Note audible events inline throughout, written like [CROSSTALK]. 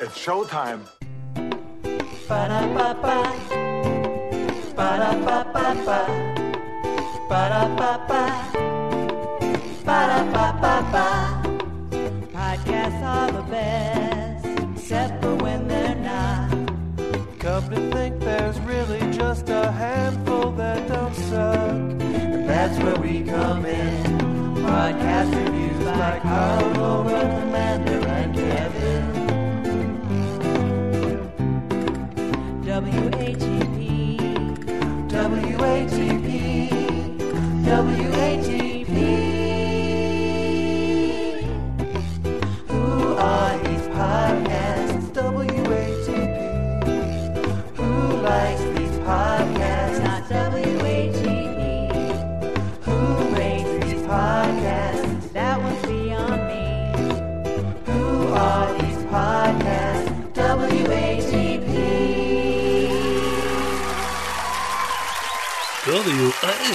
It's showtime. Ba-da-ba-ba. Ba-da-ba-ba-ba. Ba-da-ba-ba. Ba-da-ba-ba-ba. Podcasts are the best, except for when they're not. Come to think there's really just a handful that don't suck. And that's where we come in. Podcast reviews by Carl, Laura, Commander, and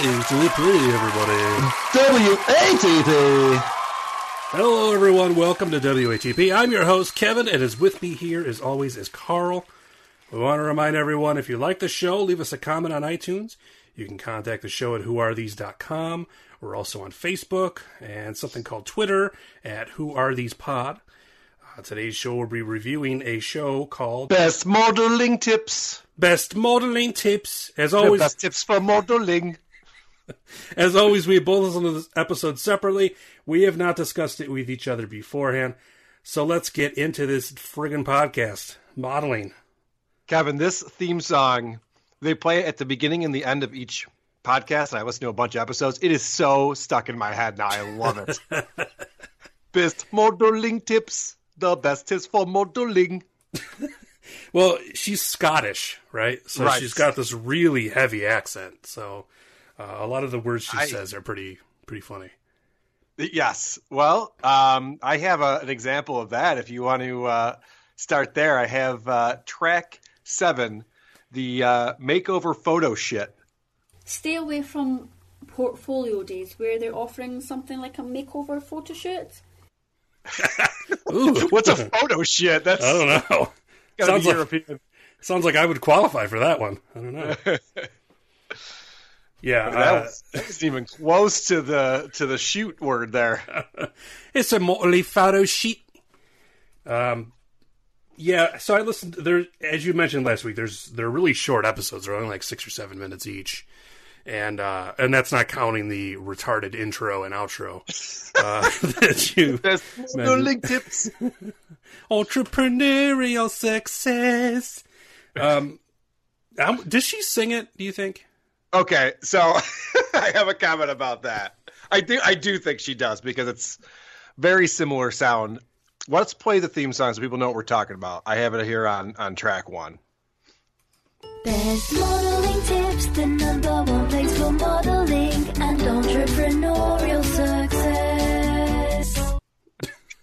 WATP. Everybody. WATP. Hello, everyone. Welcome to WATP. I'm your host, Kevin, and is with me here, as always, is Carl. We want to remind everyone if you like the show, leave us a comment on iTunes. You can contact the show at whoarethese.com. We're also on Facebook and something called Twitter at Who Are whoarethesepod. Uh, today's show will be reviewing a show called Best modeling tips. Best Modeling Tips. As The always, best tips for modeling. [LAUGHS] As always, we both listen to this episode separately. We have not discussed it with each other beforehand. So let's get into this friggin' podcast. Modeling. Kevin, this theme song, they play it at the beginning and the end of each podcast, and I listen to a bunch of episodes. It is so stuck in my head now. I love it. [LAUGHS] best modeling tips. The best tips for modeling. [LAUGHS] Well, she's Scottish, right? So Right. she's got this really heavy accent. So uh, a lot of the words she I- says are pretty pretty funny. Yes. Well, um, I have a, an example of that. If you want to uh, start there, I have uh, track seven, the uh, makeover photo shit. Stay away from portfolio days where they're offering something like a makeover photo shoot. [LAUGHS] Ooh, What's a photo shit? That's I don't know. Sounds be like, European. sounds like I would qualify for that one. I don't know. [LAUGHS] Yeah, That, uh, was, that wasn't even close to the to the shoot word there. [LAUGHS] it's a motley photo sheet. Um, yeah. So I listened. There, as you mentioned last week, there's they're really short episodes. They're only like six or seven minutes each, and uh, and that's not counting the retarded intro and outro uh, [LAUGHS] that you [LAUGHS] There's modeling tips. entrepreneurial success. Um, um, does she sing it? Do you think? Okay, so [LAUGHS] I have a comment about that. I do I do think she does because it's very similar sound. Let's play the theme song so people know what we're talking about. I have it here on on track one. Best modeling tips, the number one place for modeling and entrepreneurial success.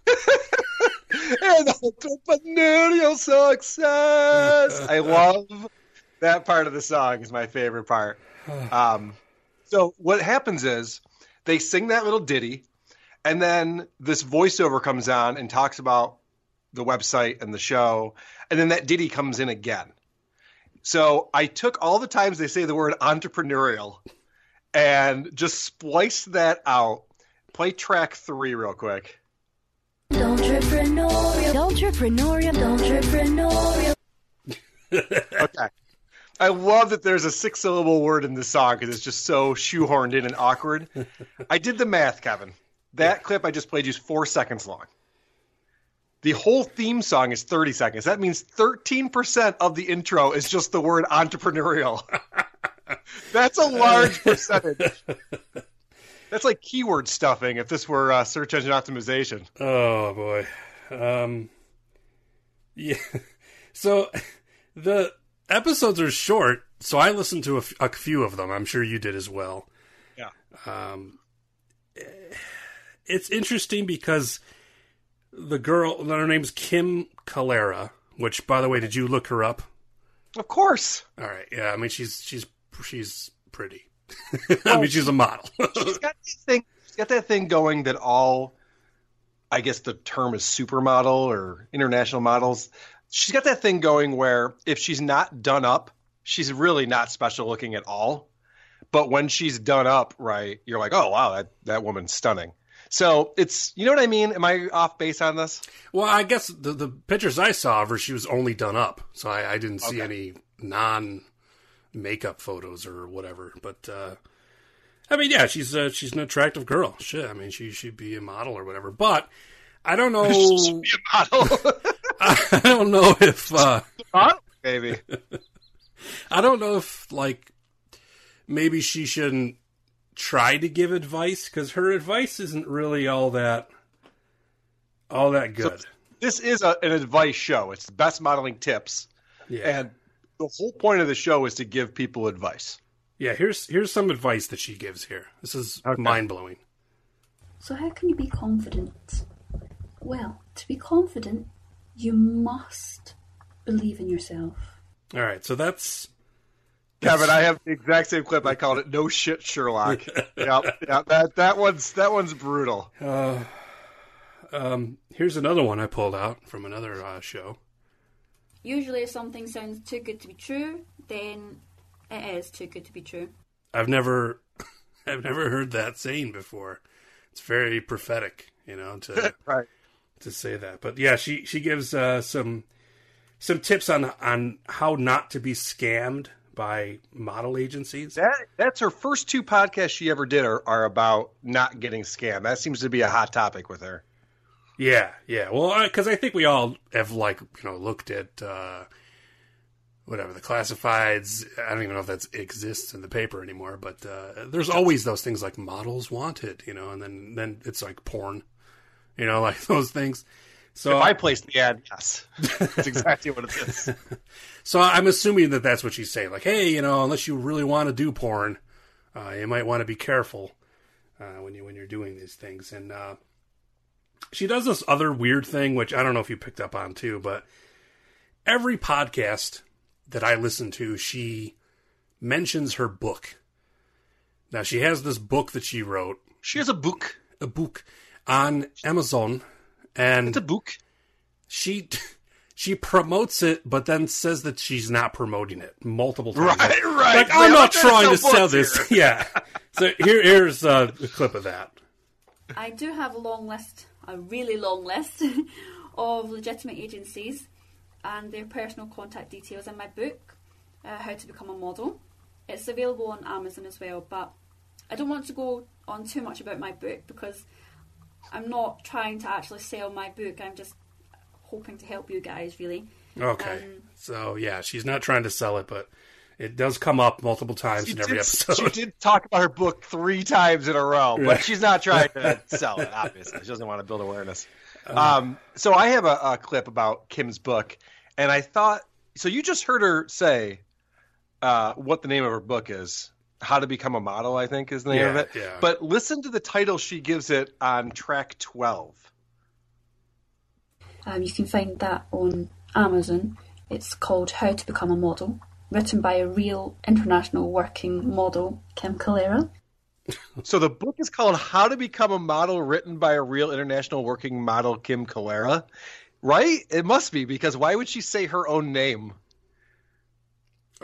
[LAUGHS] and entrepreneurial success. I [LAUGHS] love that part of the song. Is my favorite part. [SIGHS] Um, so what happens is they sing that little ditty, and then this voiceover comes on and talks about the website and the show, and then that ditty comes in again. So I took all the times they say the word entrepreneurial and just spliced that out. Play track three real quick. Entrepreneurial, entrepreneurial, entrepreneurial. [LAUGHS] Okay. I love that there's a six syllable word in this song because it's just so shoehorned in and awkward. [LAUGHS] I did the math, Kevin. That clip I just played you is four seconds long. The whole theme song is 30 seconds. That means 13% of the intro is just the word entrepreneurial. [LAUGHS] That's a large percentage. [LAUGHS] That's like keyword stuffing if this were uh, search engine optimization. Oh boy. Um yeah. So the episodes are short, so I listened to a, f- a few of them. I'm sure you did as well. Yeah. Um eh, it's interesting because the girl her name's Kim Calera, which by the way, did you look her up? Of course. All right. Yeah, I mean she's she's she's pretty. [LAUGHS] I mean she's a model. she's got that thing. She's got that thing going that all I guess the term is supermodel or international models. She's got that thing going where if she's not done up, she's really not special looking at all. But when she's done up right, you're like, oh wow, that that woman's stunning. So it's you know what I mean? Am I off base on this? Well, I guess the the pictures I saw of her, she was only done up, so I, I didn't see Okay. any non makeup photos or whatever. But uh, I mean, yeah, she's uh, she's an attractive girl. Shit, I mean, she should be a model or whatever. But I don't [LAUGHS] know. Model, [LAUGHS] [LAUGHS] I don't know if uh, Model, [LAUGHS] baby. I don't know if like maybe she shouldn't try to give advice because her advice isn't really all that all that good. This is a, an advice show. It's the best modeling tips, yeah, and the whole point of the show is to give people advice. yeah. Here's here's some advice that she gives here. This is Okay. mind blowing. So, how can you be confident? Well, to be confident, you must believe in yourself. All right, so that's Kevin, I have the exact same clip. I called it "No shit, Sherlock." [LAUGHS] yeah, yeah, that that one's that one's brutal. uh, um. Here's another one I pulled out from another uh, show. Usually, if something sounds too good to be true, then it is too good to be true. I've never [LAUGHS] I've never heard that saying before. It's very prophetic, you know, to [LAUGHS] Right. To say that. But yeah, she she gives uh, some some tips on on how not to be scammed by model agencies. That that's her first two podcasts she ever did are, are about not getting scammed. That seems to be a hot topic with her. Yeah, yeah. Well, because I think we all have like you know looked at uh, whatever the classifieds. I don't even know if that exists in the paper anymore, but uh, there's always those things like models wanted, you know, and then then it's like porn, you know, [LAUGHS] like those things. So If I placed the ad, yes, that's exactly what it is. [LAUGHS] So I'm assuming that that's what she's saying. Like, hey, you know, unless you really want to do porn, uh, you might want to be careful uh, when you when you're doing these things. And uh, she does this other weird thing, which I don't know if you picked up on too, but every podcast that I listen to, she mentions her book. Now she has this book that she wrote, She has a book. a book on Amazon, and It's a book. she [LAUGHS] she promotes it, but then says that she's not promoting it multiple times. Right, right. Like I'm not trying to sell sell this. [LAUGHS] yeah. So here, here's uh, a clip of that. I do have a long list, a really long list, [LAUGHS] of legitimate agencies and their personal contact details in my book, uh, How to Become a Model. It's available on Amazon as well, but I don't want to go on too much about my book because I'm not trying to actually sell my book. I'm just hoping to help you guys, really. Okay. Um, so yeah, she's not trying to sell it, but it does come up multiple times in every did, episode. she did talk about her book three times in a row, but Right. she's not trying to [LAUGHS] sell it. Obviously, she doesn't want to build awareness. Uh-huh. Um, so I have a, a clip about Kim's book, and I thought so. You just heard her say uh, what the name of her book is. How to Become a Model, I think, is the name of it. yeah. But listen to the title she gives it on track twelve. Um, you can find that on Amazon. It's called How to Become a Model, written by a real international working model, Kim Calera. So the book is called How to Become a Model, written by a real international working model, Kim Calera. Right? It must be because why would she say her own name?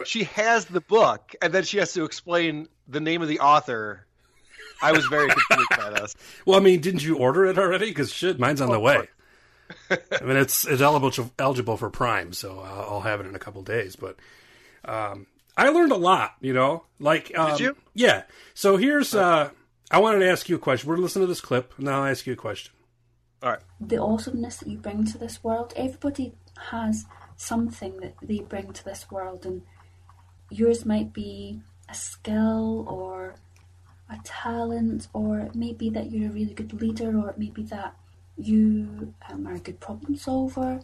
She has the book, and then she has to explain the name of the author. I was very confused by this. [LAUGHS] well, I mean, didn't you order it already? Because shit, mine's on the way. [LAUGHS] I mean, it's it's eligible eligible for Prime, so I'll, I'll have it in a couple days. But um, I learned a lot, you know. Like, um, you? Yeah. So here's uh, I wanted to ask you a question. We're listening to this clip. Now I'll ask you a question. All right. The awesomeness that you bring to this world, everybody has something that they bring to this world, and yours might be a skill or a talent, or it may be that you're a really good leader, or it may be that you um, are a good problem solver.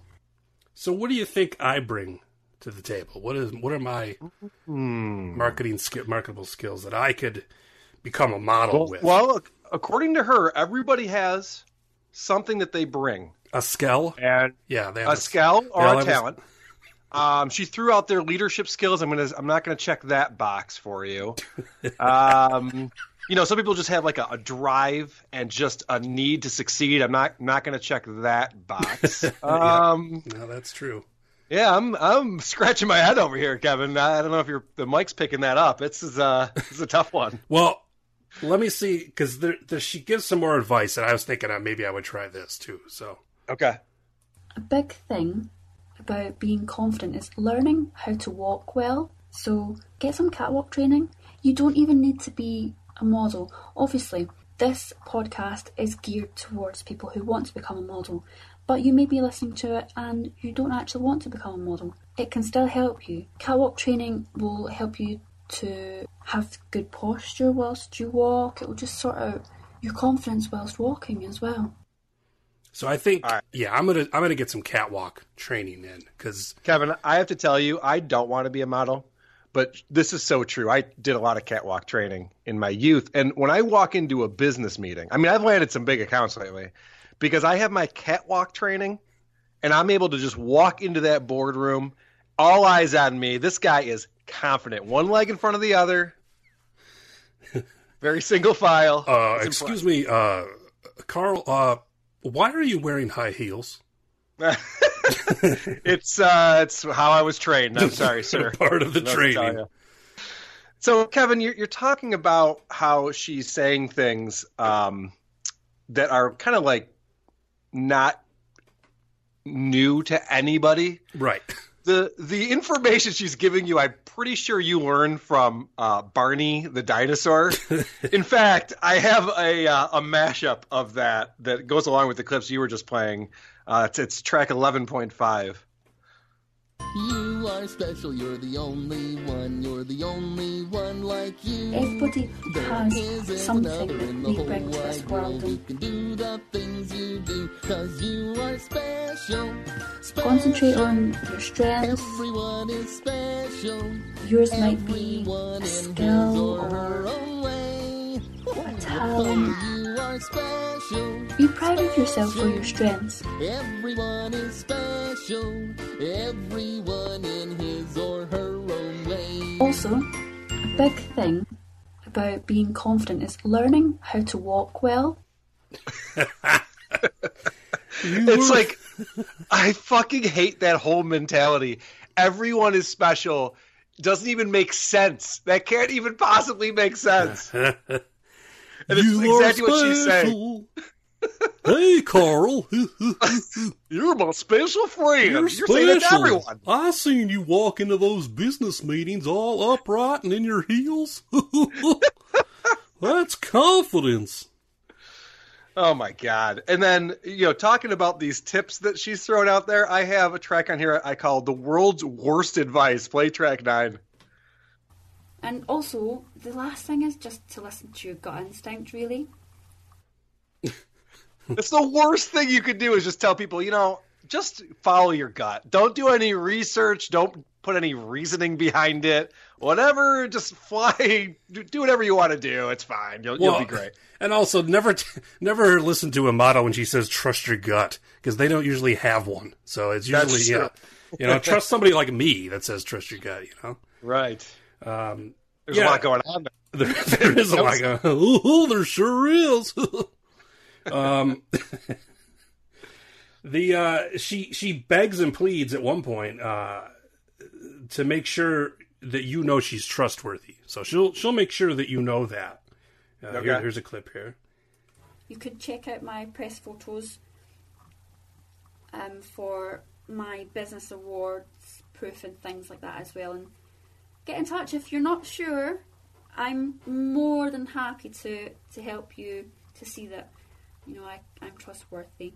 So, what do you think I bring to the table? What is what are my Hmm. marketing skill, marketable skills that I could become a model Well, with? well, ac- according to her, everybody has something that they bring, a skill? and Yeah, they have a skill or a have a- talent. Um, she threw out their leadership skills. I'm gonna. I'm not gonna check that box for you. [LAUGHS] Um, you know, some people just have like a, a drive and just a need to succeed. I'm not not going to check that box. [LAUGHS] um, No, that's true. yeah, I'm I'm scratching my head over here, Kevin. I don't know if you're the mic's picking that up. It's is uh it's a tough one. [LAUGHS] Well, let me see because there, there, she gives some more advice, and I was thinking uh, maybe I would try this too. So Okay. A big thing about being confident is learning how to walk well. So get some catwalk training. You don't even need to be a model. Obviously, this podcast is geared towards people who want to become a model, but you may be listening to it and you don't actually want to become a model. It can still help you. Catwalk training will help you to have good posture whilst you walk. It will just sort out your confidence whilst walking as well. So I think, right. yeah, I'm gonna I'm gonna get some catwalk training in because Kevin, I have to tell you, I don't want to be a model, but this is so true. I did a lot of catwalk training in my youth, and when I walk into a business meeting, I mean, I've landed some big accounts lately because I have my catwalk training, and I'm able to just walk into that boardroom, all eyes on me. This guy is confident, one leg in front of the other, [LAUGHS] very single file. uh, excuse me, uh, Carl, uh, why are you wearing high heels? [LAUGHS] it's uh, it's how I was trained. I'm sorry, [LAUGHS] sir. Part of the tell training. So, Kevin, you're, you're talking about how she's saying things um, that are kind of like not new to anybody. Right. The the information she's giving you, I'm pretty sure you learned from uh, Barney the dinosaur. [LAUGHS] In fact, I have a uh, a mashup of that that goes along with the clips you were just playing. Uh, it's, it's track 11.5. You are special, you're the only one, you're the only one like you. Everybody has something that in the we whole bring to this world. who can do the things you do, cause you are special. special. concentrate on your strengths. Everyone is special. Yours might be Everyone a skill or or own way. a oh, talent. You are special. Be proud of yourself for your strengths. Everyone is special. Everyone in his or her own way. Also, a big thing about being confident is learning how to walk well. [LAUGHS] It's like I fucking hate that whole mentality. Everyone is special. Doesn't even make sense. That can't even possibly make sense. [LAUGHS] and it's exactly what she's saying. Hey, Carl. [LAUGHS] You're my special friend. You're, You're, saying it to special. everyone. I seen you walk into those business meetings all upright and in your heels. [LAUGHS] That's confidence. Oh my god. And then, you know, talking about these tips that she's thrown out there, I have a track on here I call The World's Worst Advice. Play track nine. And also, the last thing is just to listen to your gut instinct, really. It's the worst thing you could do is just tell people, you know, just follow your gut. Don't do any research. Don't put any reasoning behind it. Whatever, just fly. Do whatever you want to do. It's fine. You'll, you'll be great. And also, never, t- [LAUGHS] never listen to a model when she says "trust your gut" because they don't usually have one. So it's usually yeah, you know, trust [LAUGHS] somebody like me that says "trust your gut." You know, Right. um, There's Yeah. a lot going on there. [LAUGHS] there, is a like a oh, there sure is. Um, [LAUGHS] the uh, she she begs and pleads at one point uh, to make sure that you know she's trustworthy. So she'll she'll make sure that you know that. Uh, here- here's a clip here. You could check out my press photos um, for my business awards, proof, and things like that as well. And get in touch if you're not sure. I'm more than happy to, to help you to see that you know I, I'm trustworthy.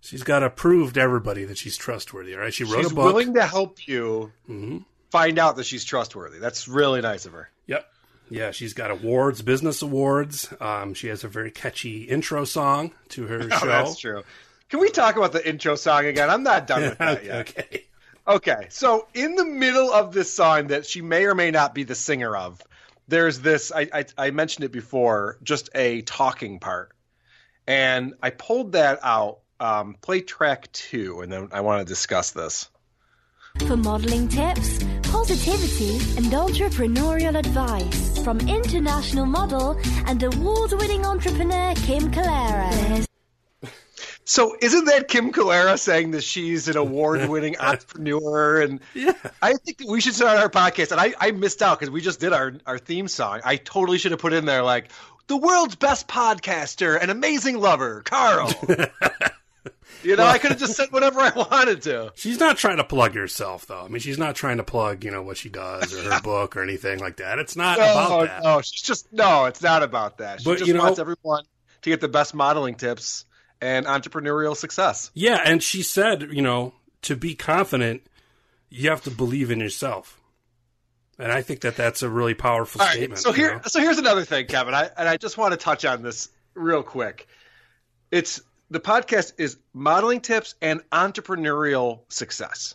She's got to prove to everybody that she's trustworthy. Right? She wrote She's a book. She's willing to help you Mhm. find out that she's trustworthy. That's really nice of her. Yep. Yeah, she's got awards, business awards. Um, she has a very catchy intro song to her [LAUGHS] Oh, show. that's true. Can we talk about the intro song again? I'm not done with that okay, [LAUGHS] yet. okay. Okay, so in the middle of this song that she may or may not be the singer of, there's this. I, I, I mentioned it before, just a talking part, and I pulled that out. Um, play track two, and then I want to discuss this. For modelling tips, positivity and entrepreneurial advice from international model and award-winning entrepreneur Kim Calera. So isn't that Kim Calera saying that she's an award-winning [LAUGHS] entrepreneur? And Yeah. I think that we should start our podcast. And I, I missed out because we just did our, our theme song. I totally should have put in there like the world's best podcaster and amazing lover, Carl. [LAUGHS] you know, I could have just said whatever I wanted to. She's not trying to plug herself, though. I mean, she's not trying to plug, you know, what she does or her [LAUGHS] book or anything like that. It's not No, about that. no, she's just no. It's not about that. She But, just you know- wants everyone to get the best modeling tips and entrepreneurial success. Yeah, and she said, you know, to be confident, you have to believe in yourself. And I think that that's a really powerful All right. statement. So you here, know? so here's another thing, Kevin. I and I just want to touch on this real quick. It's the podcast is modeling tips and entrepreneurial success,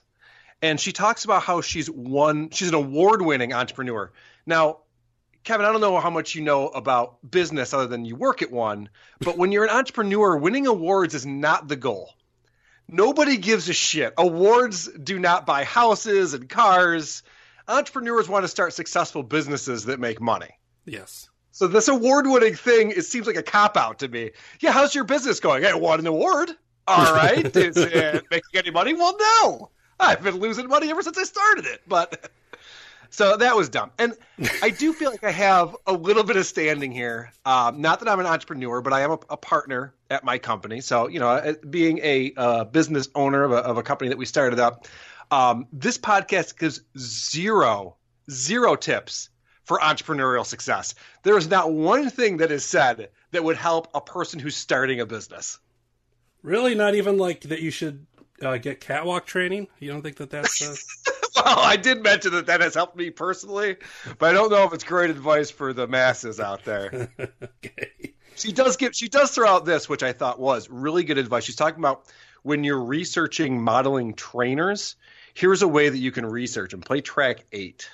and she talks about how she's won. She's an award-winning entrepreneur. Now, Kevin, I don't know how much you know about business other than you work at one, but when you're an entrepreneur, winning awards is not the goal. Nobody gives a shit. Awards do not buy houses and cars. Entrepreneurs want to start successful businesses that make money. yes. So this award-winning thing, it seems like a cop out to me. Yeah, how's your business going? I won an award. All right, [LAUGHS] is it making any money? Well, no. I've been losing money ever since I started it. But so that was dumb. And I do feel like I have a little bit of standing here. Um, not that I'm an entrepreneur, but I am a, a partner at my company. So you know, uh, being a uh, business owner of a, of a company that we started up, um, this podcast gives zero zero tips for entrepreneurial success. There is not one thing that is said that would help a person who's starting a business. Really? Not even like that you should uh, get catwalk training? You don't think that that's. Uh... [LAUGHS] [LAUGHS] Well, I did mention that that has helped me personally, but I don't know if it's great advice for the masses out there. [LAUGHS] okay. she does give she does throw out this, which I thought was really good advice. She's talking about when you're researching modeling trainers. Here's a way that you can research and Play track eight.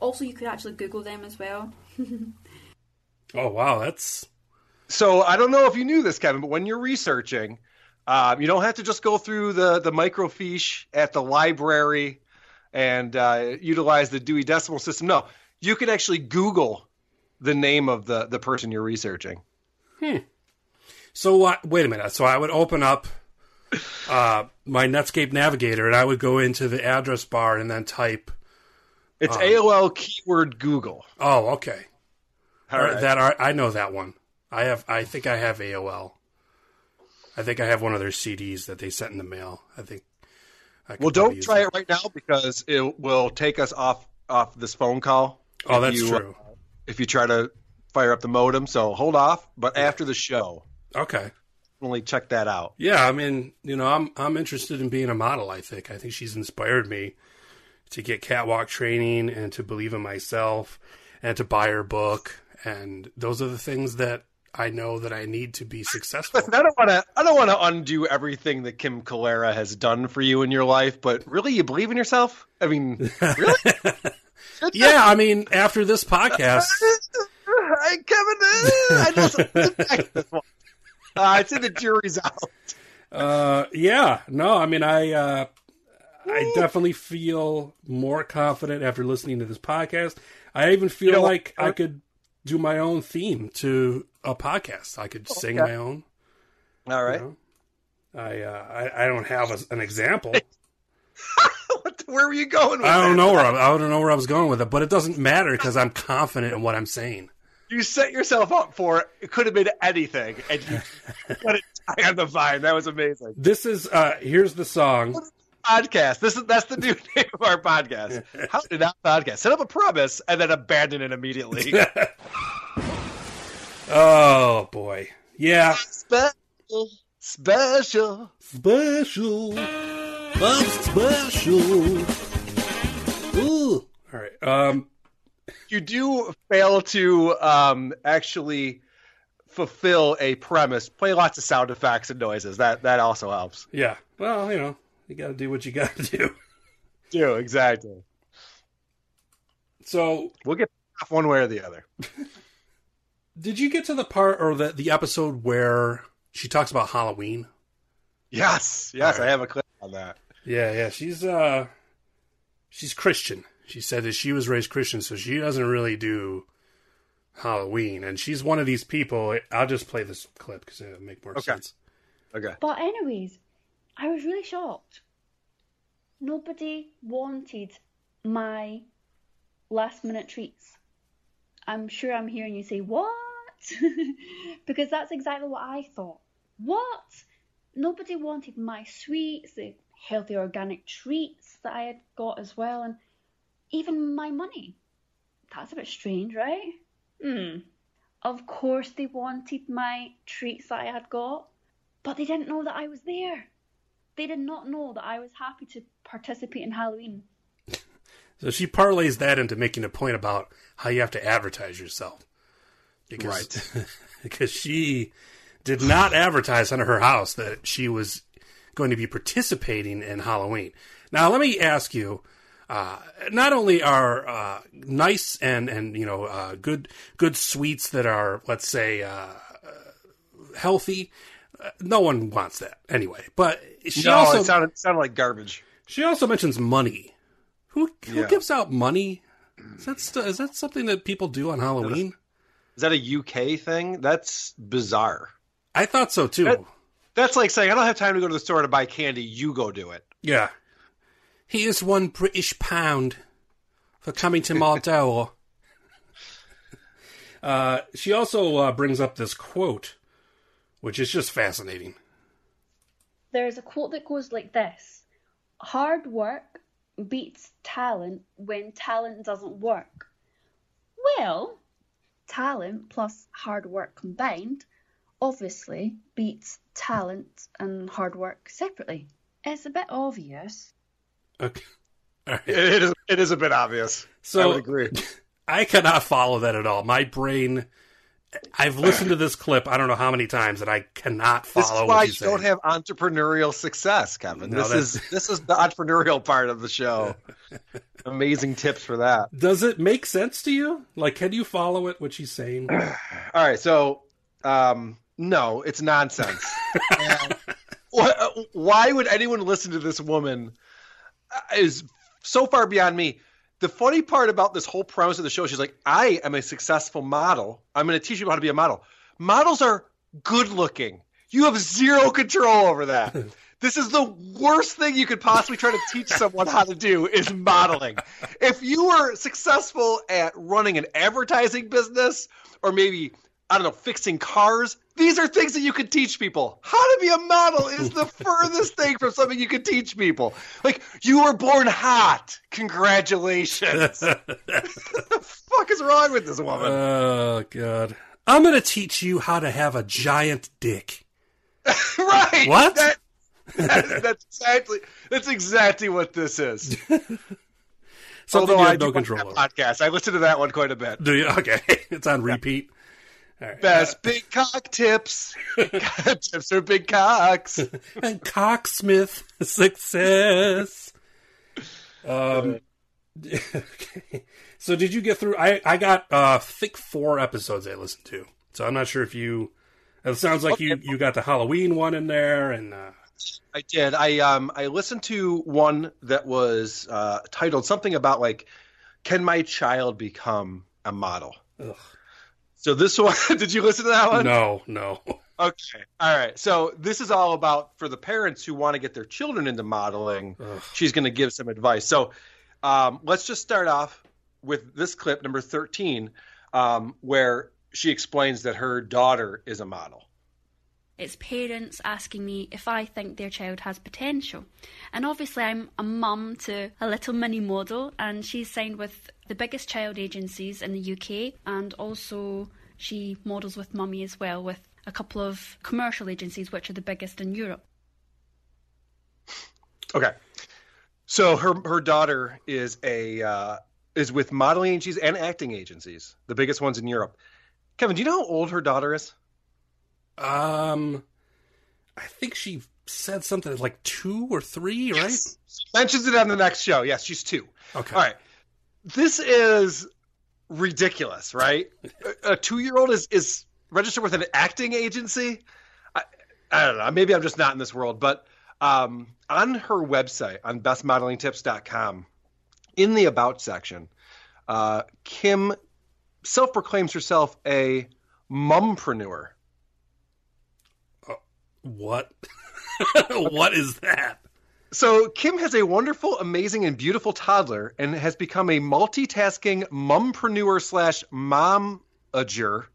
Also, you could actually Google them as well. [LAUGHS] Oh, wow. That's. So I don't know if you knew this, Kevin, but when you're researching, um, you don't have to just go through the the microfiche at the library and uh, utilize the Dewey Decimal System. No, you can actually Google the name of the the person you're researching. So what? Wait a minute. So I would open up uh, my Netscape Navigator and I would go into the address bar and then type. It's AOL keyword Google. Oh, okay. All Or right. That are, I know that one. I have. I think I have AOL. I think I have one of their CDs that they sent in the mail. I think. I well, don't try that. it right now because it will take us off off this phone call. Oh, that's you, uh, true. If you try to fire up the modem, so hold off. But after the show, Okay. definitely check that out. Yeah, I mean, you know, I'm I'm interested in being a model. I think I think she's inspired me to get catwalk training and to believe in myself and to buy her book. And those are the things that I know that I need to be [LAUGHS] successful. Listen, I don't want to. I don't want to undo everything that Kim Calera has done for you in your life, but really, you believe in yourself? I mean, really? [LAUGHS] yeah, I mean, after this podcast, [LAUGHS] Hey, Kevin, uh, I know something back. Uh, I'd say the jury's out. uh, yeah, no, I mean, I uh, I definitely feel more confident after listening to this podcast. I even feel You know, like I could do my own theme to a podcast. I could sing my own. All right. know? I, uh, I I don't have a, an example. [LAUGHS] What where were you going with I don't that? know where I, I don't know where I was going with it, but it doesn't matter because I'm confident in what I'm saying. You set yourself up for it. It could have been anything, and you [LAUGHS] put it on the vine. That was amazing. This is uh here's the song. Podcast. This is that's the new [LAUGHS] name of our podcast. How did that podcast set up a promise and then abandon it immediately? Oh boy, yeah, special, special. special, I'm special. Ooh, all right. Um, You do fail to um, actually fulfill a premise. Play lots of sound effects and noises. That that also helps. yeah. Well, you know, you got to do what you got to do. Do exactly. So, We'll get off one way or the other. [LAUGHS] did you get to the part or the the episode where she talks about Halloween? Yes, yes, All right. I have a clip on that. Yeah, yeah. She's uh she's Christian. She said that she was raised Christian, so she doesn't really do Halloween. And she's one of these people. I'll just play this clip because it'll make more Okay. sense. Okay. But anyways, I was really shocked. Nobody wanted my last minute treats. I'm sure I'm hearing you say, What? [LAUGHS] because that's exactly what I thought. What? Nobody wanted my sweets, the healthy organic treats that I had got as well, and even my money. That's a bit strange, right? Hmm. Of course they wanted my treats that I had got, but they didn't know that I was there. They did not know that I was happy to participate in Halloween. So she parlays that into making a point about how you have to advertise yourself. Because, [LAUGHS] because she did not advertise under her house that she was going to be participating in Halloween. Now, let me ask you. Uh, not only are uh, nice and and you know uh, good good sweets that are let's say uh, healthy, uh, no one wants that anyway. But she no, also it sounded sounded like garbage. she also mentions money. Who who Yeah. gives out money? Is that st- is that something that people do on Halloween? Is that a UK thing? That's bizarre. I thought so too. That- That's like saying I don't have time to go to the store to buy candy. You go do it. yeah. Here's one British pound for coming to my door. [LAUGHS] Uh, she also uh, brings up this quote, which is just fascinating. There's a quote that goes like this Hard work beats talent when talent doesn't work. Well, talent plus hard work combined obviously beats talent and hard work separately. It's a bit obvious. Okay. [LAUGHS] All right. It is. It is a bit obvious. So I would agree. [LAUGHS] I cannot follow that at all. My brain. I've listened to this clip I don't know how many times, and I cannot follow. This is why what you she's saying. don't have entrepreneurial success, Kevin. No, this that's- is this is the entrepreneurial part of the show. [LAUGHS] Amazing tips for that. Does it make sense to you? Like, can you follow it? What she's saying? [SIGHS] All right, so um, no, it's nonsense. [LAUGHS] Wh- why would anyone listen to this woman? uh, Is so far beyond me. The funny part about this whole premise of the show, she's like, "I am a successful model. I'm going to teach you how to be a model. Models are good looking. You have zero control over that." [LAUGHS] This is the worst thing you could possibly try to teach someone how to do is modeling. If you were successful at running an advertising business or maybe I don't know, fixing cars, these are things that you could teach people. How to be a model is the [LAUGHS] furthest thing from something you could teach people. Like you were born hot. Congratulations. [LAUGHS] what the fuck is wrong with this woman? Oh God! I'm gonna teach you how to have a giant dick. [LAUGHS] right. What? That, that- that's exactly that's exactly what this is. Something Although you I no control over. podcast. I listen to that one quite a bit. Do you? Okay, it's on repeat. All right. Best big cock tips. [LAUGHS] tips for big cocks. [LAUGHS] and Cocksmith success. Um. [LAUGHS] Okay. So did you get through? I I got uh thick four episodes I listened to. So I'm not sure if you. It sounds like you you got the Halloween one in there, and uh, I did. I um I listened to one that was uh, titled something about like, can my child become a model? Ugh. So this one, [LAUGHS] did you listen to that one? no, no. Okay. All right. So this is all about for the parents who want to get their children into modeling. Ugh. She's going to give some advice. So um, let's just start off with this clip, number 13, um, where she explains that her daughter is a model. It's parents asking me if I think their child has potential. And obviously, I'm a mum to a little mini model, and she's signed with the biggest child agencies in the UK, and also she models with Mummy as well, with a couple of commercial agencies, which are the biggest in Europe. Okay. So her her daughter is a uh, is with modeling agencies and acting agencies, the biggest ones in Europe. Kevin, do you know how old her daughter is? Um, I think she said something like two or three, right? She mentions it on the next show. Yes, she's two. Okay. All right. This is ridiculous, right? [LAUGHS] a, a two year old is is registered with an acting agency. I, I don't know. Maybe I'm just not in this world, but um, on her website on bestmodelingtips.com, in the about section, uh, Kim self proclaims herself a mumpreneur. What? [LAUGHS] what is that? So Kim has a wonderful, amazing, and beautiful toddler, and has become a multitasking mumpreneur slash momager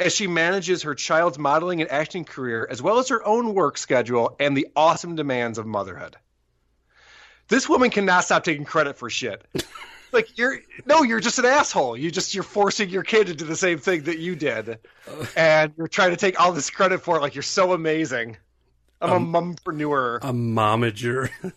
as she manages her child's modeling and acting career, as well as her own work schedule and the awesome demands of motherhood. This woman cannot stop taking credit for shit. [LAUGHS] like you're no, you're just an asshole. You just you're forcing your kid into the same thing that you did, and you're trying to take all this credit for it. Like you're so amazing. I'm a mumpreneur. A momager. [LAUGHS]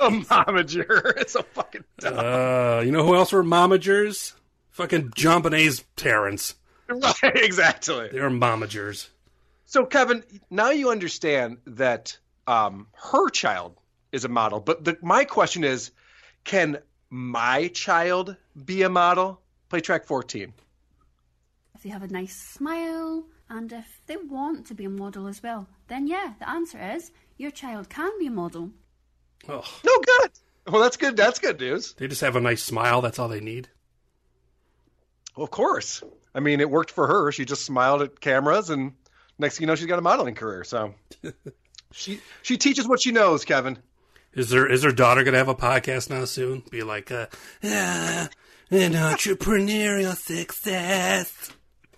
a momager. [LAUGHS] It's a fucking dumb. uh, you know who else were momagers? Fucking JonBenét's parents. Right, [LAUGHS] exactly. They're momagers. So, Kevin, now you understand that um, her child is a model. But the, my question is can my child be a model? Play track 14. If they have a nice smile and if they want to be a model as well, then yeah, the answer is your child can be a model. Oh, No, good. Well, that's good. That's good news. they just have a nice smile. That's all they need. Well, of course. I mean, it worked for her. She just smiled at cameras, and next thing you know, she's got a modeling career. So [LAUGHS] she she teaches what she knows, Kevin. Is there is her daughter gonna have a podcast now soon? Be like, uh, ah, an entrepreneurial success.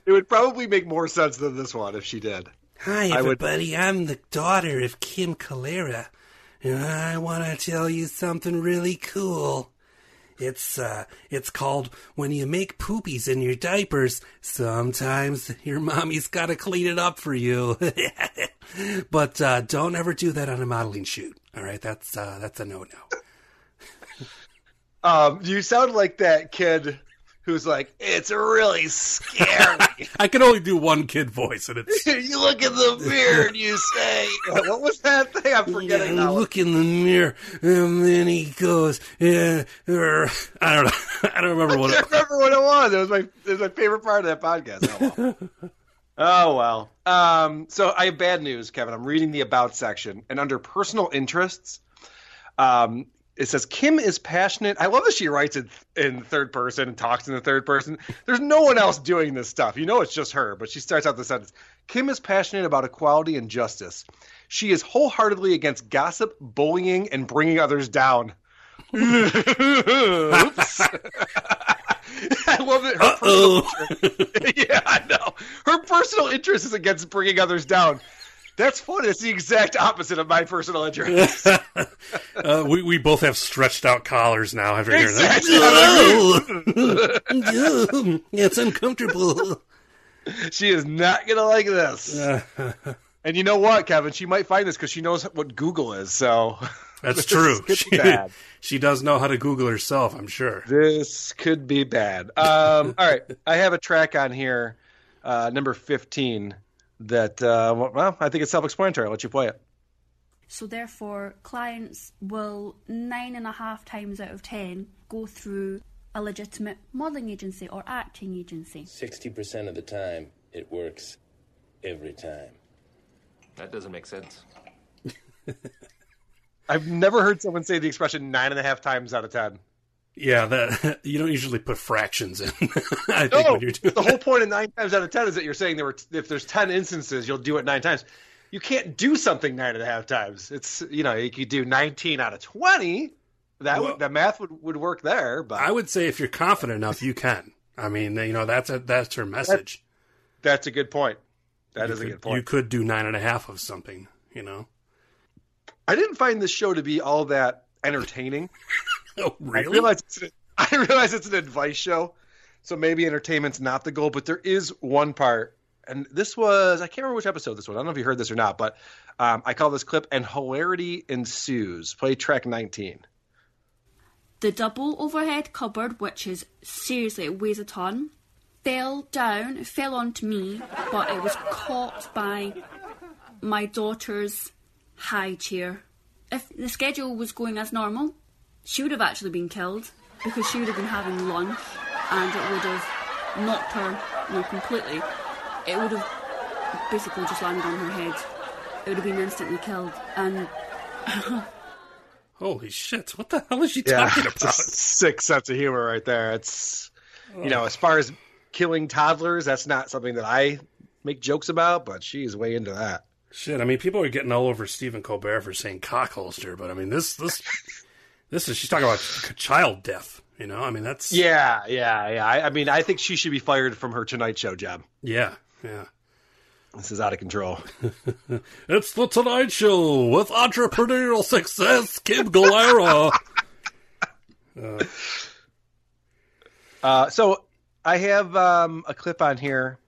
It would probably make more sense than this one if she did. Hi, I would- everybody. I'm the daughter of Kim Calera, and I want to tell you something really cool. It's uh, it's called when you make poopies in your diapers. Sometimes your mommy's got to clean it up for you, [LAUGHS] but uh, don't ever do that on a modeling shoot. All right, that's uh, that's a no no. [LAUGHS] Um, you sound like that kid who's like, "It's really scary." [LAUGHS] I can only do one kid voice, and it's [LAUGHS] you look in the mirror and you say, "What was that thing?" I'm forgetting Yeah, look in the mirror, and then he goes, yeah, er, I don't know, I don't remember I what. It, remember what it was. It was my it was my favorite part of that podcast. Oh well. Um, so I have bad news, Kevin. I'm reading the about section, and under personal interests, um, it says Kim is passionate. I love that she writes it in third person and talks in the third person. There's no one else doing this stuff. You know, it's just her. But she starts out the sentence: Kim is passionate about equality and justice. She is wholeheartedly against gossip, bullying, and bringing others down. [LAUGHS] Oops. [LAUGHS] [LAUGHS] I love it. Her personal oh, [LAUGHS] yeah, I know. Her personal interest is against bringing others down. That's funny. It's the exact opposite of my personal interest. [LAUGHS] uh, we we both have stretched out collars now. After hearing Exactly. that, Oh, it's uncomfortable. she is not going to like this. And you know what, Kevin? She might find this because she knows what Google is. So [LAUGHS] That's true. She, [LAUGHS] she does know how to Google herself. I'm sure. this could be bad. Um, [LAUGHS] all right. I have a track on here, uh, number 15, that, uh, well, I think it's self explanatory. I'll let you play it. So therefore, clients will nine and a half times out of ten go through a legitimate modelling agency or acting agency. 60% of the time, it works every time. That doesn't make sense. [LAUGHS] I've never heard someone say the expression nine and a half times out of 10. Yeah, that [LAUGHS] you don't usually put fractions in. [LAUGHS] I think No, when you're doing the whole point of nine times out of ten is that you're saying there were if there's ten instances, you'll do it nine times. You can't do something nine and a half times. It's you know you could do nineteen out of twenty. That Well- would, the math would, would work there, but I would say if you're confident enough, you can. I mean, you know, that's a that's her message. that's a good point. That you is could, a good point. You could do nine and a half of something. You know. I didn't find this show to be all that entertaining. [LAUGHS] Oh, I really? realize it's an, [LAUGHS] I realize it's an advice show, so maybe entertainment's not the goal. But there is one part, and this was I can't remember which episode this was. I don't know if you heard this or not, but um, I call this clip "and hilarity ensues." Play track nineteen. The double overhead cupboard, which is seriously it weighs a ton, fell down, it fell onto me, but it was caught by my daughter's high chair. If the schedule was going as normal, she would have actually been killed because she would have been having lunch and it would have knocked her you know, completely. It would have basically just landed on her head. It would have been instantly killed. And [LAUGHS] Holy shit! What the hell is she Yeah, talking [LAUGHS] it's a about? sick sense of humor right there. It's you oh. know, as far as killing toddlers, that's not something that I make jokes about, but she's way into that. Shit, I mean, people are getting all over Stephen Colbert for saying cock holster, but I mean, this this [LAUGHS] this is she's talking about child death. You know, I mean, that's Yeah, yeah, yeah. I, I mean, I think she should be fired from her Tonight Show job. yeah, yeah. This is out of control. [LAUGHS] It's the Tonight Show with entrepreneurial success, Kim Galera. Uh, [LAUGHS] Uh, so I have um, a clip on here.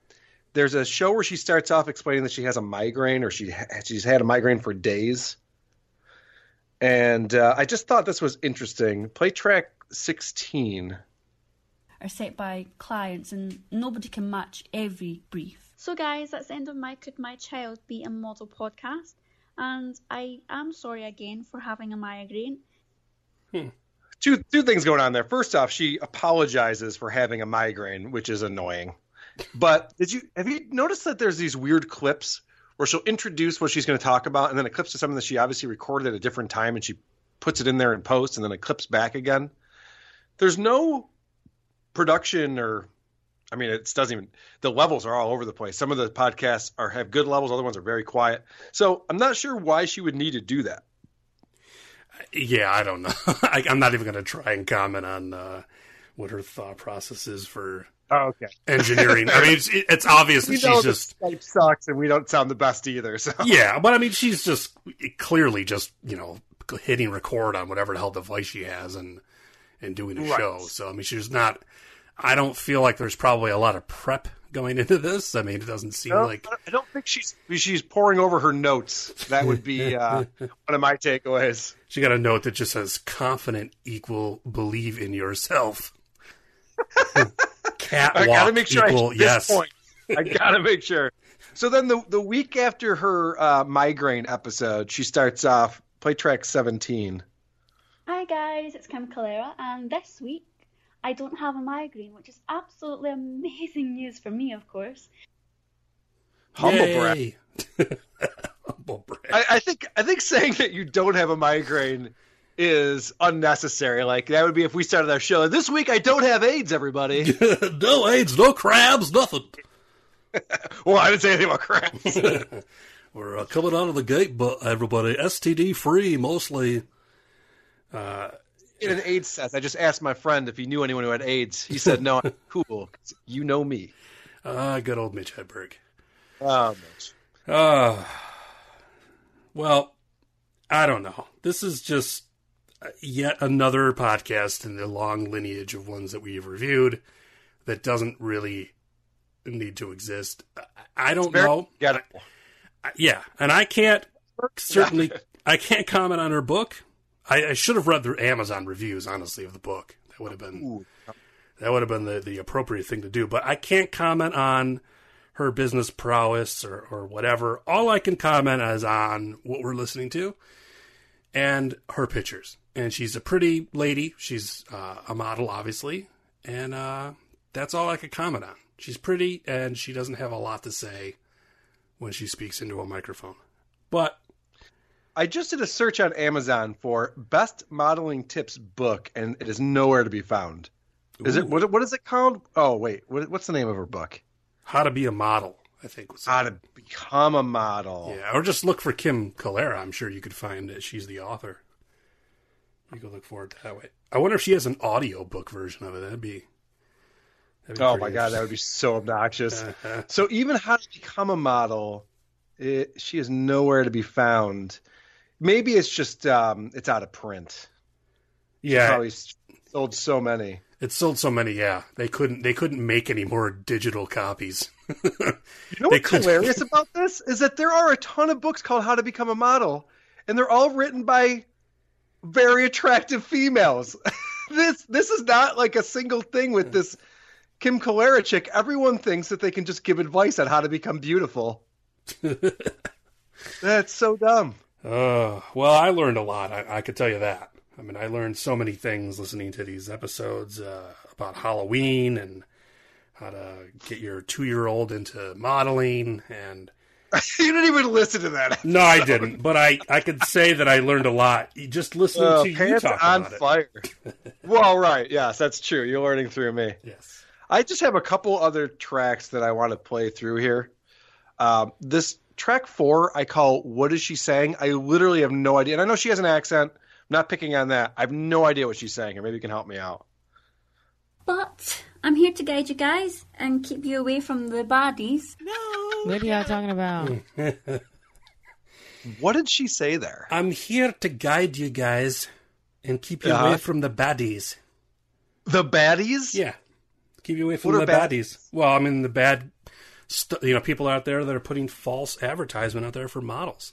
There's a show where she starts off explaining that she has a migraine or she ha- she's had a migraine for days. And uh, I just thought this was interesting. Play track 16. Are set by clients, and nobody can match every brief. So, guys, that's the end of my Could My Child Be a Model podcast. And I am sorry again for having a migraine. Two two things going on there. First off, she apologizes for having a migraine, which is annoying. But did you have you noticed that there's these weird clips where she'll introduce what she's going to talk about, and then it clips to something that she obviously recorded at a different time, and she puts it in there in post, and then it clips back again. There's no production or I mean, it doesn't even. The levels are all over the place. Some of the podcasts are have good levels. Other ones are very quiet. So I'm not sure why she would need to do that. Yeah, I don't know. [LAUGHS] I, I'm not even going to try and comment on uh, what her thought process is for Oh, okay. [LAUGHS] engineering. I mean, it's, it's obvious that she's just Skype sucks, and we don't sound the best either. So [LAUGHS] yeah, but I mean, she's just clearly just you know hitting record on whatever the hell device she has and and doing a Right. show. So I mean, she's not. I don't feel like there's probably a lot of prep going [LAUGHS] into this. I mean, it doesn't seem No, like I don't think she's she's pouring over her notes. That would be uh, [LAUGHS] one of my takeaways. she got a note that just says "confident equal believe in yourself." [LAUGHS] Catwalk I gotta make sure equal I hit yes. point. I gotta make sure. So then the the week after her uh, migraine episode, she starts off play track seventeen. Hi guys, it's Kim Calera, and this week I don't have a migraine, which is absolutely amazing [LAUGHS] news for me, of course. Humble Yay. brag. [LAUGHS] Humble brag. I, I think I think saying that you don't have a migraine is unnecessary. Like that would be if we started our show. This week I don't have AIDS, everybody. [LAUGHS] no AIDS, no crabs, nothing. well, I didn't say anything about crabs. We're uh, coming out of the gate, but everybody STD free mostly. Uh, In an AIDS test, I just asked my friend if he knew anyone who had AIDS. He said, "No, I'm [LAUGHS] cool. You know me." uh, good old Mitch Hedberg. Oh, Mitch. Uh, well, I don't know. This is just yet another podcast in the long lineage of ones that we've reviewed that doesn't really need to exist. I- don't know. Yeah, and I can't [LAUGHS] certainly I can't comment on her book. I, I should have read the Amazon reviews, honestly, of the book. That would have been Ooh. that would have been the, the appropriate thing to do. But I can't comment on her business prowess or, or whatever. All I can comment is on what we're listening to and her pictures. And she's a pretty lady. She's uh, a model, obviously. And uh, that's all I could comment on. She's pretty and she doesn't have a lot to say when she speaks into a microphone. But I just did a search on Amazon for best modeling tips book, and it is nowhere to be found. Is it what? What is it called? Oh wait, what, what's the name of her book? how to be a model, I think was How to become a model. Yeah, or just look for Kim Calera. I'm sure you could find that she's the author. You could look for it that way. I wonder if she has an audio book version of it. That'd be. Oh my god, that would be so obnoxious. [LAUGHS] So even how to become a model, it, she is nowhere to be found. Maybe it's just um, it's out of print. Yeah, Probably sold so many. it sold so many. Yeah, they couldn't. They couldn't make any more digital copies. You know [LAUGHS] what's could- hilarious about this is that there are a ton of books called How to Become a Model, and they're all written by very attractive females. [LAUGHS] this this is not like a single thing with this Kim Calera chick. Everyone thinks that they can just give advice on how to become beautiful. [LAUGHS] That's so dumb. Uh, well, I learned a lot. I, I could tell you that. I mean, I learned so many things listening to these episodes uh, about Halloween and how to get your two-year-old into modeling, and [LAUGHS] you didn't even listen to that. [LAUGHS] No, I didn't, but I, I could say that I learned a lot just listening Uh, to you pants talk on about it. fire. [LAUGHS] well, right. Yes, that's true. You're learning through me. Yes. I just have a couple other tracks that I want to play through here. Um, this track four, I call "What Is She Saying?" I literally have no idea, and I know she has an accent. I'm not picking on that. I have no idea what she's saying, or maybe you can help me out. But I'm here to guide you guys and keep you away from the baddies. No. What are y'all talking about? [LAUGHS] What did she say there? I'm here to guide you guys and keep you Uh-huh. away from the baddies. The baddies? Yeah. Keep you away from What the are baddies. Well, I mean, the bad, st- you know, people out there that are putting false advertisement out there for models.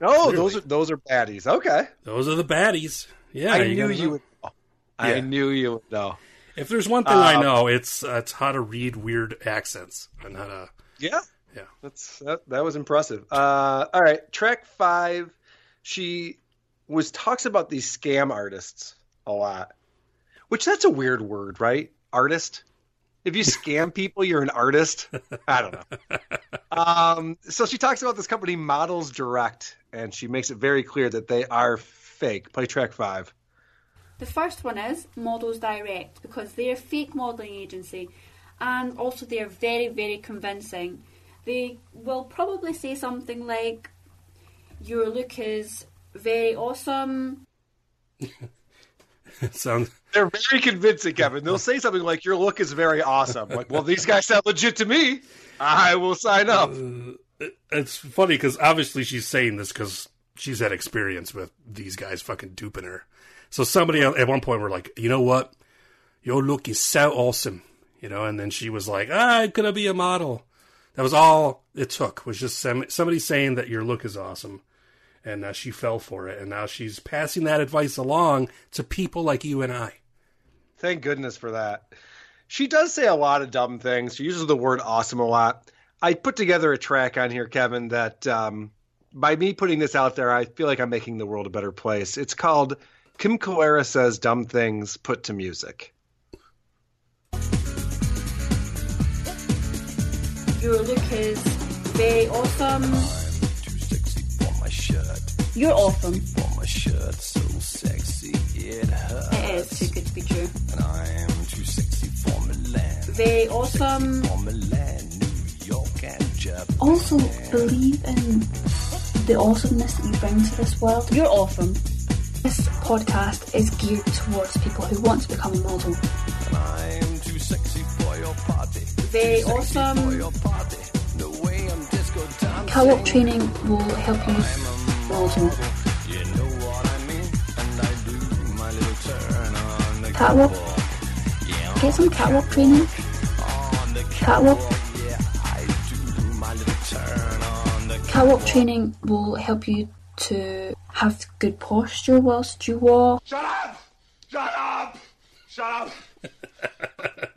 Oh, Clearly. those are those are baddies. Okay. Those are the baddies. Yeah, I you knew you know. I Yeah. knew you would know. If there's one thing I Um, know, it's uh, it's how to read weird accents and how to. Yeah. Yeah. That's that, that was impressive. Uh, all right, track five. She was talks about these scam artists a lot, which that's a weird word, right? Artist. If you scam people, you're an artist. I don't know. [LAUGHS] Um, so she talks about this company, Models Direct, and she makes it very clear that they are fake. Play track five. The first one is Models Direct because they're a fake modelling agency and also they're very, very convincing. They will probably say something like, Your look is very awesome. [LAUGHS] [LAUGHS] Sounds. They're very convincing, Kevin. They'll [LAUGHS] say something like, "Your look is very awesome." Like, well, these guys sound legit to me. I will sign up. It's funny because obviously she's saying this because she's had experience with these guys fucking duping her. So somebody at one point were like, you know what, your look is so awesome, you know, and then she was like, ah, could I be a model? That was all it took was just some, somebody saying that your look is awesome, and uh, she fell for it, and now she's passing that advice along to people like you and I. Thank goodness for that. She does say a lot of dumb things. She uses the word awesome a lot. I put together a track on here, Kevin, that um, by me putting this out there, I feel like I'm making the world a better place. It's called Kim Calera Says Dumb Things Put to Music. Your look is very awesome. You're awesome. For my shirt, so sexy it hurts. It is too good to be true. And I am too sexy for Milan. Very awesome. For Milan, New York, and Japan. Also, believe in the awesomeness that you bring to this world. You're awesome. This podcast is geared towards people who want to become a model. And I am too sexy for your party. Sexy awesome. For your party. The way I'm disco dancing. Co-op training will help you model. You know what I mean? And I do my little turn on the Catwalk. Get some catwalk training. Catwalk. my little turn on the Catwalk training will help you to have good posture whilst you walk. Shut up! Shut up! Shut up! [LAUGHS]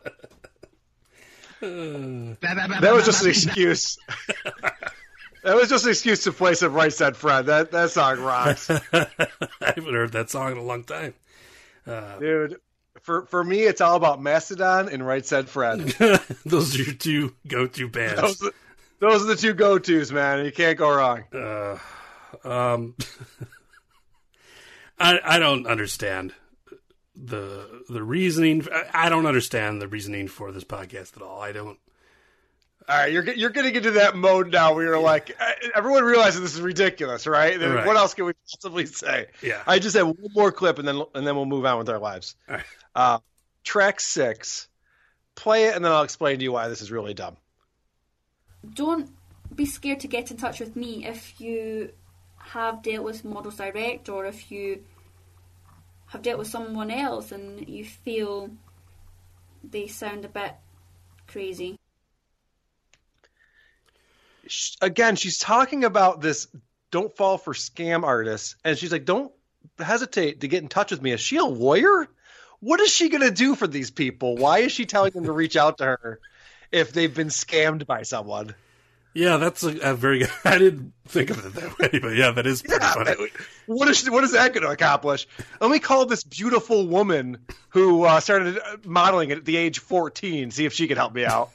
That was just an excuse. that was just an excuse to play some Right Said Fred. That that song rocks, [LAUGHS] I haven't heard that song in a long time. Uh, dude. For for me, it's all about Mastodon and Right Said Fred. [LAUGHS] those are your two go-to bands. those, are- those are the two go tos, man. You can't go wrong. Uh, um, [LAUGHS] I I don't understand the the reasoning. I- I don't understand the reasoning for this podcast at all. I don't. All right, you're get- you're getting into that mode now where you're like, uh, everyone realizes this is ridiculous, right? Then Right. What else can we possibly say? Yeah. I just have one more clip, and then and then we'll move on with our lives. All right. Uh, track six, play it, and then I'll explain to you why this is really dumb. Don't be scared to get in touch with me if you have dealt with Models Direct or if you have dealt with someone else and you feel they sound a bit crazy. again, she's talking about this don't fall for scam artists, and she's like, don't hesitate to get in touch with me. Is she a lawyer? What is she going to do for these people? Why is she telling them to reach out to her if they've been scammed by someone? Yeah, that's a, a very good. [LAUGHS] I didn't think of it that way, but yeah, that is pretty funny. What is what is that going to accomplish? Let me call this beautiful woman who uh, started uh, modeling at the age 14, see if she can help me out.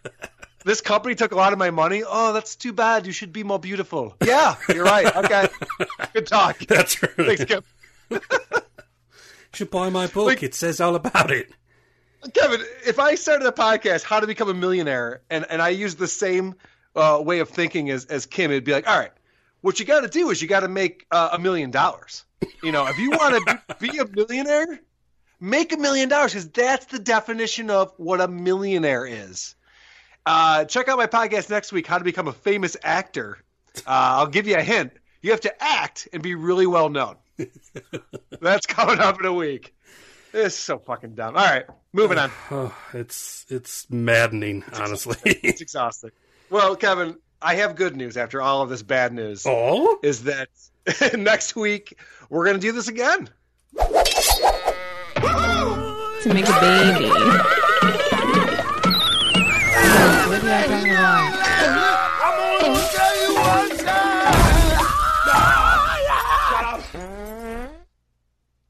[LAUGHS] this company took a lot of my money. Oh, that's too bad. You should be more beautiful. Yeah, you're right. Okay, [LAUGHS] good talk. That's right. Thanks, Kevin. You should buy my book. it says all about it. Kevin, if I started a podcast, How to Become a Millionaire, and, and I use the same uh, way of thinking as, as Kim, it'd be like, all right, what you got to do is you got to make uh, a million dollars. You know, if you want to [LAUGHS] be a millionaire, make a million dollars because that's the definition of what a millionaire is. Uh, check out my podcast next week, How to Become a Famous Actor. Uh, I'll give you a hint. You have to act and be really well known. [LAUGHS] That's coming up in a week. This is so fucking dumb. All right, moving on. [SIGHS] It's it's maddening, honestly. [LAUGHS] It's exhausting. Well, Kevin, I have good news after all of this bad news. Oh? Is that [LAUGHS] next week we're going to do this again. To make a baby. You?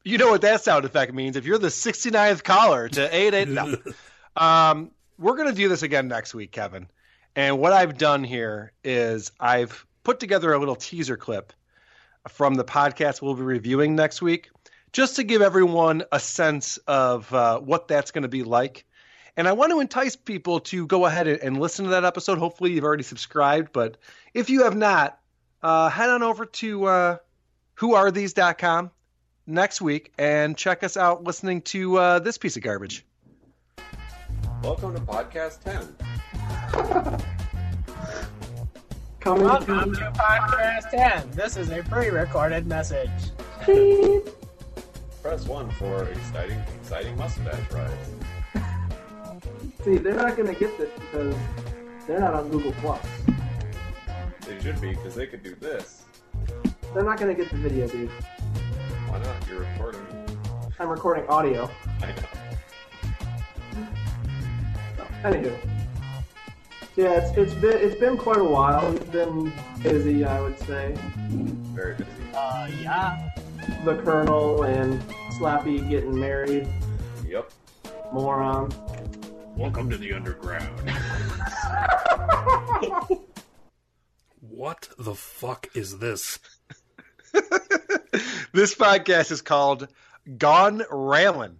You know what that sound effect means. If you're the 69th caller to 88, no. [LAUGHS] um, we're going to do this again next week, Kevin. And what I've done here is I've put together a little teaser clip from the podcast we'll be reviewing next week, just to give everyone a sense of uh, what that's going to be like. And I want to entice people to go ahead and, listen to that episode. Hopefully, you've already subscribed, but if you have not, uh, head on over to uh, whoarethese.com next week and check us out listening to uh, this piece of garbage. Welcome to Podcast 10. Welcome to Podcast 10. This is a pre-recorded message. Press 1 for exciting, exciting mustache rides. See, they're not going to get this because they're not on Google Plus. They should be, because they could do this. They're not going to get the video, dude. Why not? You're recording. I'm recording audio. I know. Anywho, yeah, it's it's been it's been quite a while. We've been busy, I would say. Very busy. Uh, yeah. The Colonel and Slappy getting married. Yep. Moron. Welcome to the underground. [LAUGHS] what the fuck is this? [LAUGHS] This podcast is called Gone Railin'.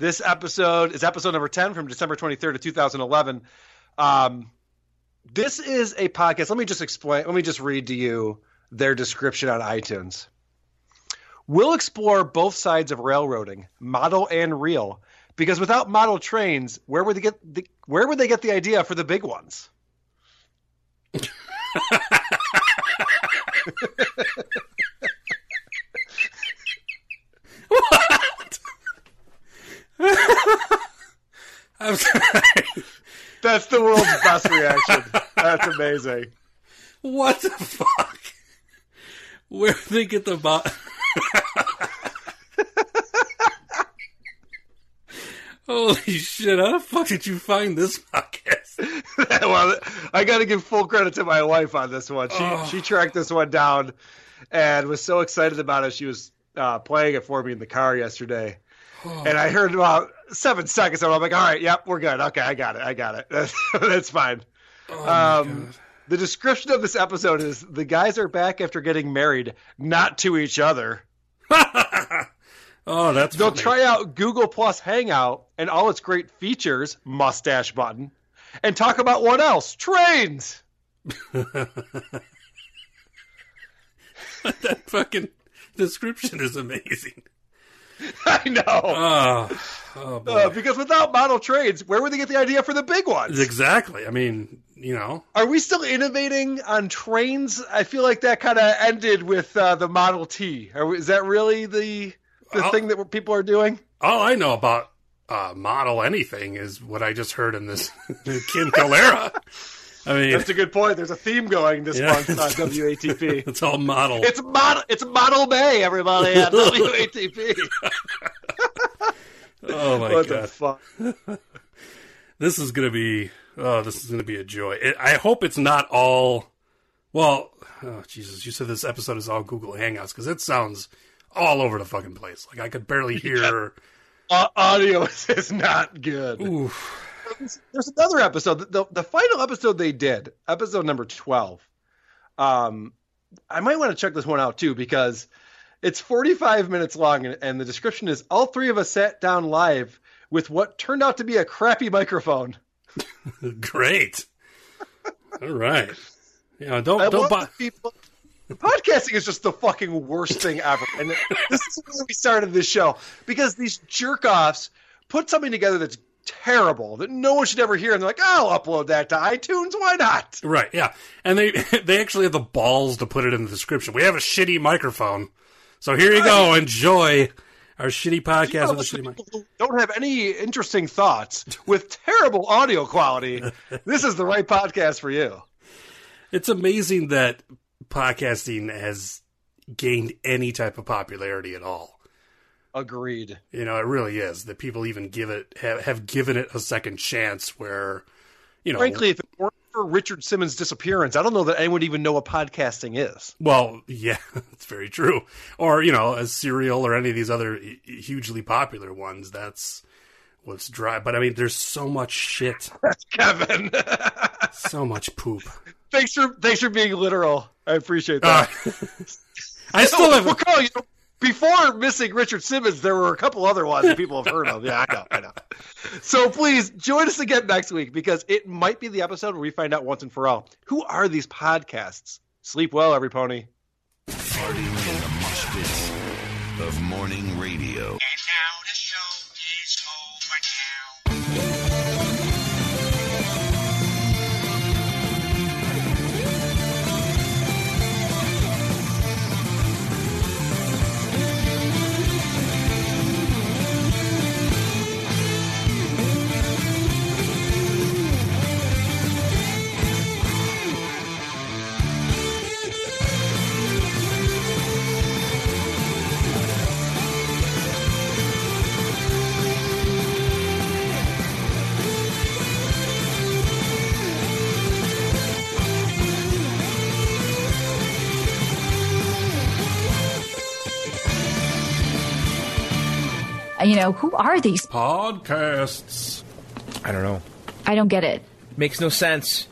This episode is episode number 10 from December 23rd of 2011. Um, this is a podcast. Let me just explain. Let me just read to you their description on iTunes. We'll explore both sides of railroading, model and real, because without model trains, where would they get the, where would they get the idea for the big ones? [LAUGHS] That's the world's best reaction. That's amazing. What the fuck? Where did they get the bot? Holy shit! How the fuck did you find this podcast? [LAUGHS] well, I got to give full credit to my wife on this one. She Oh. she tracked this one down and was so excited about it. She was uh, playing it for me in the car yesterday, Oh. [SIGHS] and I heard about seven seconds. And I'm like, all right, yep, we're good. Okay, I got it. I got it. [LAUGHS] That's, that's fine. um, the description of this episode is the guys are back after getting married, not to each other. [LAUGHS] oh, that's they'll funny. try out Google Plus Hangout and all its great features, mustache button, and talk about what else? Trains. [LAUGHS] that fucking description is amazing. [LAUGHS] I know. Oh, oh. Uh, because without model trains, where would they get the idea for the big ones? exactly. I mean, you know, Are we still innovating on trains? I feel like that kind of ended with uh, the Model T. Are we, is that really the the I'll- thing that people are doing? all I know about uh, model anything is what I just heard in this [LAUGHS] Kim Calera. I mean, That's a good point. There's a theme going this Yeah. month on WATP. [LAUGHS] it's all model. It's model. It's Model Bay, everybody on [LAUGHS] WATP. [LAUGHS] oh my what god. the fuck? this is gonna be oh this is gonna be a joy it, i hope it's not all well oh jesus you said this episode is all google hangouts because it sounds all over the fucking place like i could barely hear Uh, audio is not good. oof there's another episode. The, the final episode they did, episode number twelve. Um, I might want to check this one out too because it's 45 minutes long, and, and the description is all three of us sat down live with what turned out to be a crappy microphone. [LAUGHS] Great. All right. Yeah, don't I don't buy. people. Podcasting is just the fucking worst thing ever, and this is why we started this show because these jerk offs put something together that's terrible that no one should ever hear, and they're like, "I'll upload that to iTunes. Why not?" Right, yeah. And they [LAUGHS] they actually have the balls to put it in the description. We have a shitty microphone. So here you go. Enjoy our shitty podcast with a shitty mic. Don't have any interesting thoughts with terrible audio quality. [LAUGHS] this is the right podcast for you. It's amazing that podcasting has gained any type of popularity at all. Agreed. You know, it really is that people even give it have, have given it a second chance. Where, you know, Frankly, if it weren't for Richard Simmons' disappearance, I don't know that anyone would even know what podcasting is. Well, [LAUGHS] yeah, it's very true. Or you know, a serial or any of these other hugely popular ones. That's what's dry. But I mean, there's so much shit, [LAUGHS] Kevin. [LAUGHS] so much poop. thanks for thanks for being literal. I appreciate that. Uh, I still have. Well, Carl, you before missing Richard Simmons, there were a couple other ones that people have heard of. Yeah, I know, I know. So please join us again next week because it might be the episode where we find out once and for all who are these podcasts. Sleep well, every pony. Farting in the mosh pits of morning radio. You know, who are these? Podcasts. I don't know. I don't get it. Makes no sense.